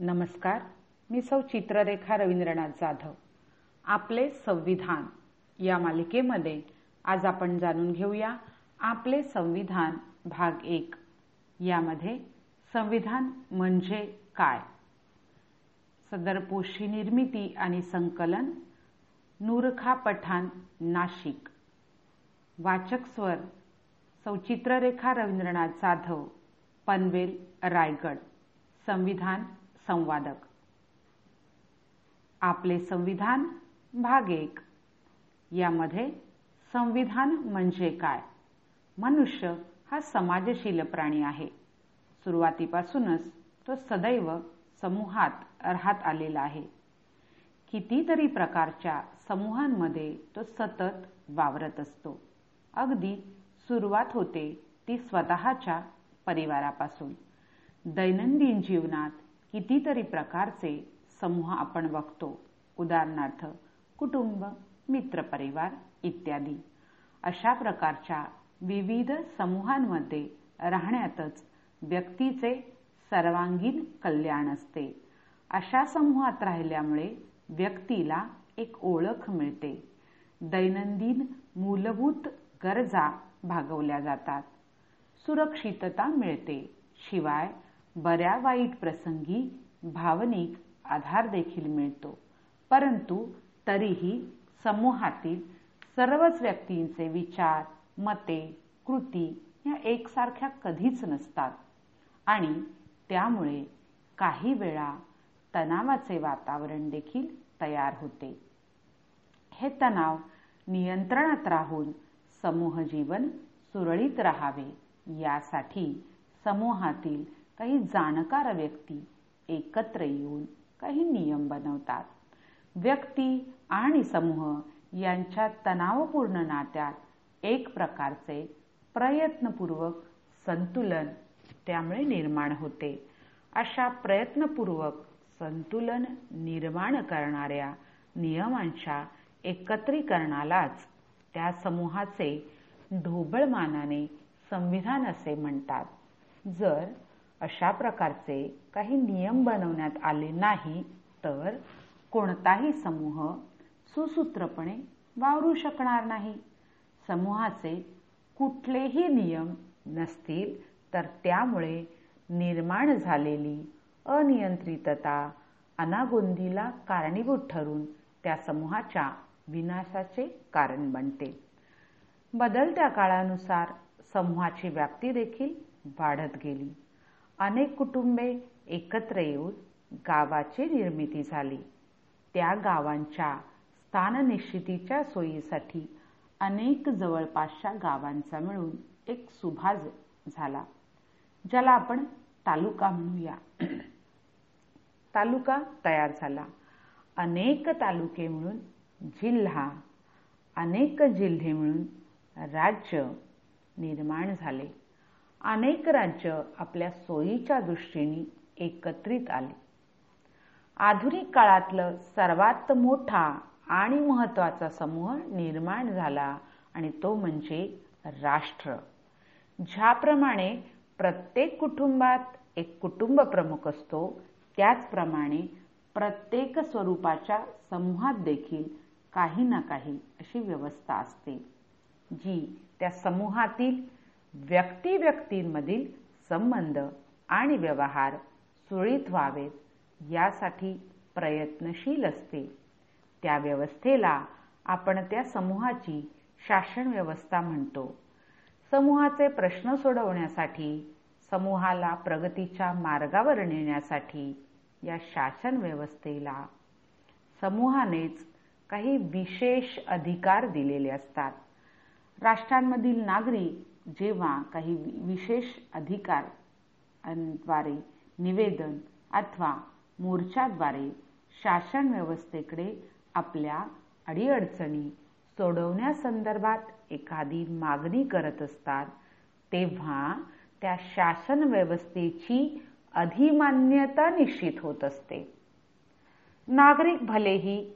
नमस्कार. मी सौ चित्ररेखा रवींद्रनाथ जाधव. आपले संविधान या मालिकेमध्ये आज आपण जाणून घेऊया आपले संविधान भाग एक. यामध्ये संविधान म्हणजे काय? सदर पोशी निर्मिती आणि संकलन नूरखा पठाण नाशिक. वाचक स्वर सौ चित्ररेखा रवींद्रनाथ जाधव पनवेल रायगड. संविधान संवादक. आपले संविधान भाग एक. यामध्ये संविधान म्हणजे काय? मनुष्य हा समाजशील प्राणी आहे. सुरुवातीपासूनच तो सदैव समूहात राहत आलेला आहे. कितीतरी प्रकारच्या समूहांमध्ये तो सतत वावरत असतो. अगदी सुरुवात होते ती स्वतःच्या परिवारापासून. दैनंदिन जीवनात कितीतरी प्रकारचे समूह आपण बघतो. उदाहरणार्थ कुटुंब मित्रपरिवार इत्यादी. अशा प्रकारच्या विविध समूहांमध्ये राहण्यातच व्यक्तीचे सर्वांगीण कल्याण असते. अशा समूहात राहिल्यामुळे व्यक्तीला एक ओळख मिळते. दैनंदिन मूलभूत गरजा भागवल्या जातात. सुरक्षितता मिळते. शिवाय बऱ्या वाईट प्रसंगी भावनिक आधार देखील मिळतो. परंतु तरीही समूहातील सर्वच व्यक्तींचे विचार मते कृती या एकसारख्या कधीच नसतात. आणि त्यामुळे काही वेळा तणावाचे वातावरण देखील तयार होते. हे तणाव नियंत्रणात राहून समूह जीवन सुरळीत राहावे यासाठी समूहातील काही जाणकार व्यक्ती एकत्र येऊन काही नियम बनवतात. व्यक्ती आणि समूह यांच्या तणावपूर्ण नात्यात एक प्रकारचे प्रयत्नपूर्वक संतुलन त्यामुळे निर्माण होते. अशा प्रयत्नपूर्वक संतुलन निर्माण करणाऱ्या नियमांच्या एकत्रीकरणालाच त्या समूहाचे ढोबळमानाने संविधान असे म्हणतात. जर अशा प्रकारचे काही नियम बनवण्यात आले नाही तर कोणताही समूह सुसूत्रपणे वावरू शकणार नाही. समूहाचे कुठलेही नियम नसतील तर त्यामुळे निर्माण झालेली अनियंत्रितता अनागोंदीला कारणीभूत ठरून त्या समूहाच्या विनाशाचे कारण बनते. बदलत्या काळानुसार समूहाची व्याप्ती देखील वाढत गेली. अनेक कुटुंबे एकत्र येऊन गावाची निर्मिती झाली. त्या गावांच्या स्थाननिश्चितीच्या सोयीसाठी अनेक जवळपासच्या गावांचा मिळून एक सुभाज झाला ज्याला आपण तालुका म्हणूया. तालुका तयार झाला. अनेक तालुके मिळून जिल्हा अनेक जिल्हे मिळून राज्य निर्माण झाले. अनेक राज्य आपल्या सोयीच्या दृष्टीने एकत्रित आली. आधुनिक काळातलं सर्वात मोठा आणि महत्त्वाचा समूह निर्माण झाला आणि तो म्हणजे राष्ट्र. ज्याप्रमाणे प्रत्येक कुटुंबात एक कुटुंब प्रमुख असतो त्याचप्रमाणे प्रत्येक स्वरूपाच्या समूहात देखील काही ना काही अशी व्यवस्था असते जी त्या समूहातील व्यक्ती व्यक्तींमधील संबंध आणि व्यवहार सुरळीत व्हावेत यासाठी प्रयत्नशील असते. त्या व्यवस्थेला आपण त्या समूहाची शासन व्यवस्था म्हणतो. समूहाचे प्रश्न सोडवण्यासाठी समूहाला प्रगतीच्या मार्गावर नेण्यासाठी या शासन व्यवस्थेला समूहानेच काही विशेष अधिकार दिलेले असतात. राष्ट्रांमधील नागरिक जेव्हा काही विशेष अधिकारद्वारे निवेदन अथवा मोर्चाद्वारे शासन व्यवस्थेकडे आपल्या अडीअडचणी सोडवण्यासंदर्भात एखादी मागणी करत असतात तेव्हा त्या शासन व्यवस्थेची अधिमान्यता निश्चित होत असते. नागरिक भलेही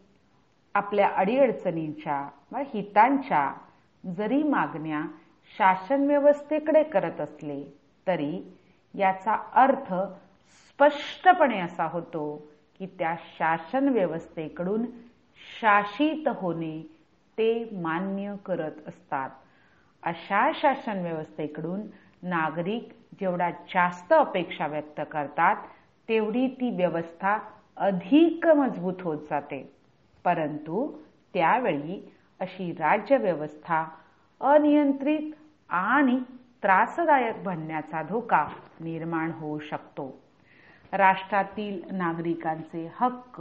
आपल्या अडीअडचणींच्या व हितांच्या जरी मागण्या शासन व्यवस्थेकडे करत असले तरी याचा अर्थ स्पष्टपणे असा होतो की त्या शासन व्यवस्थेकडून शासित होणे ते मान्य करत असतात. अशा शासन व्यवस्थेकडून नागरिक जेवढा जास्त अपेक्षा व्यक्त करतात तेवढी ती व्यवस्था अधिक मजबूत होत जाते. परंतु त्यावेळी अशी राज्यव्यवस्था अनियंत्रित आणि त्रासदायक बनण्याचा धोका निर्माण होऊ शकतो. राष्ट्रातील नागरिकांचे हक्क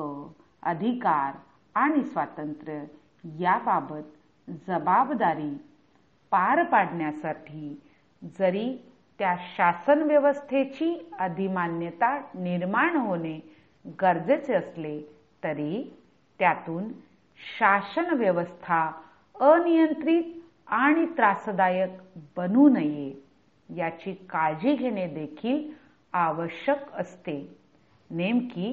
अधिकार आणि स्वातंत्र्य याबाबत जबाबदारी पार पाडण्यासाठी जरी त्या शासन व्यवस्थेची अधिमान्यता निर्माण होणे गरजेचे असले तरी त्यातून शासन व्यवस्था अनियंत्रित आणि त्रासदायक बनू नये याची काळजी घेणे देखील आवश्यक असते. नेमकी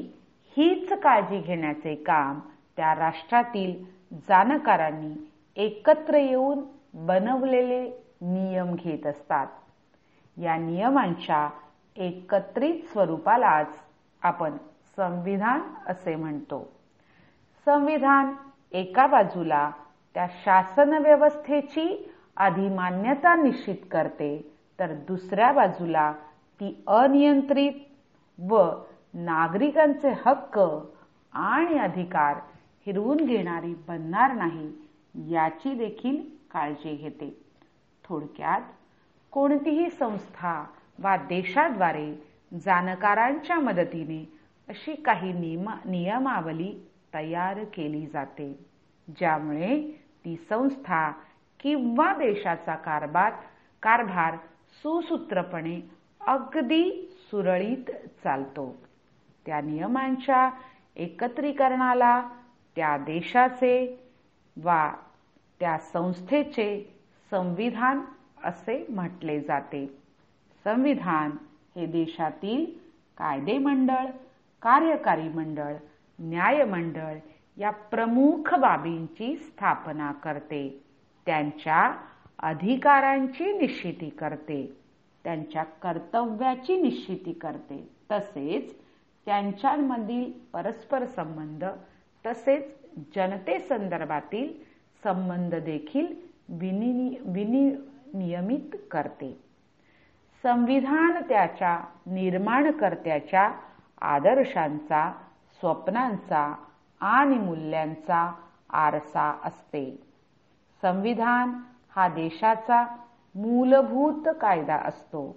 हीच काळजी घेण्याचे काम त्या राष्ट्रातील जाणकारांनी एकत्र येऊन बनवलेले नियम घेत असतात. या नियमांच्या एकत्रित स्वरूपालाच आपण संविधान असे म्हणतो. संविधान एका बाजूला त्या शासन व्यवस्थेची अधिमान्यता निश्चित करते तर दुसऱ्या बाजूला ती अनियंत्रित व नागरिकांचे हक्क आणि अधिकार हिरवून घेणारी बनणार नाही याची देखील काळजी घेते. थोडक्यात कोणतीही संस्था वा देशाद्वारे जाणकारांच्या मदतीने अशी काही नियमा नियमावली तयार केली जाते. ज्यामुळे ती संस्था किंवा देशाचा कारभार कारभार सुसूत्रपणे अगदी सुरळीत चालतो. त्या नियमांच्या एकत्रीकरणाला त्या देशाचे वा त्या संस्थेचे संविधान असे म्हटले जाते. संविधान हे देशातील कायदेमंडळ कार्यकारी मंडळ न्यायमंडळ या प्रमुख बाबींची स्थापना करते. त्यांच्या अधिकारांची निश्चिती करते. त्यांच्या कर्तव्याची निश्चिती करते. तसेच त्यांच्यामधील परस्पर संबंध तसेच जनतेसंदर्भातील संबंध देखील विनियमित करते. संविधान त्याच्या निर्माणकर्त्याच्या आदर्शांचा स्वप्नांचा आणि मूल्यांचा आरसा असते. संविधान हा देशाचा मूलभूत कायदा असतो.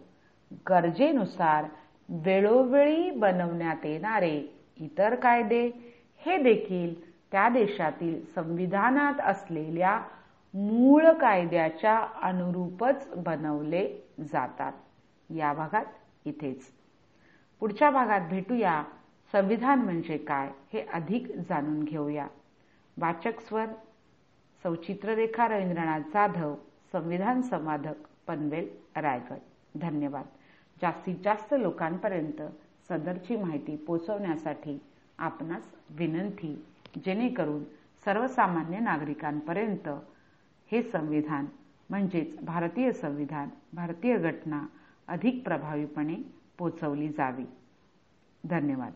गरजेनुसार वेळोवेळी बनवण्यात येणारे इतर कायदे हे देखील त्या देशातील संविधानात असलेल्या मूळ कायद्याच्या अनुरूपच बनवले जातात. या भागात इथेच. पुढच्या भागात भेटूया. संविधान म्हणजे काय हे अधिक जाणून घेऊया. वाचक स्वर सौचित्ररेखा रवींद्रनाथ जाधव संविधान संवादक पनवेल रायगड. धन्यवाद. जास्तीत जास्त लोकांपर्यंत सदरची माहिती पोचवण्यासाठी आपणास विनंती जेणेकरून सर्वसामान्य नागरिकांपर्यंत हे संविधान म्हणजेच भारतीय संविधान भारतीय घटना अधिक प्रभावीपणे पोचवली जावी. धन्यवाद.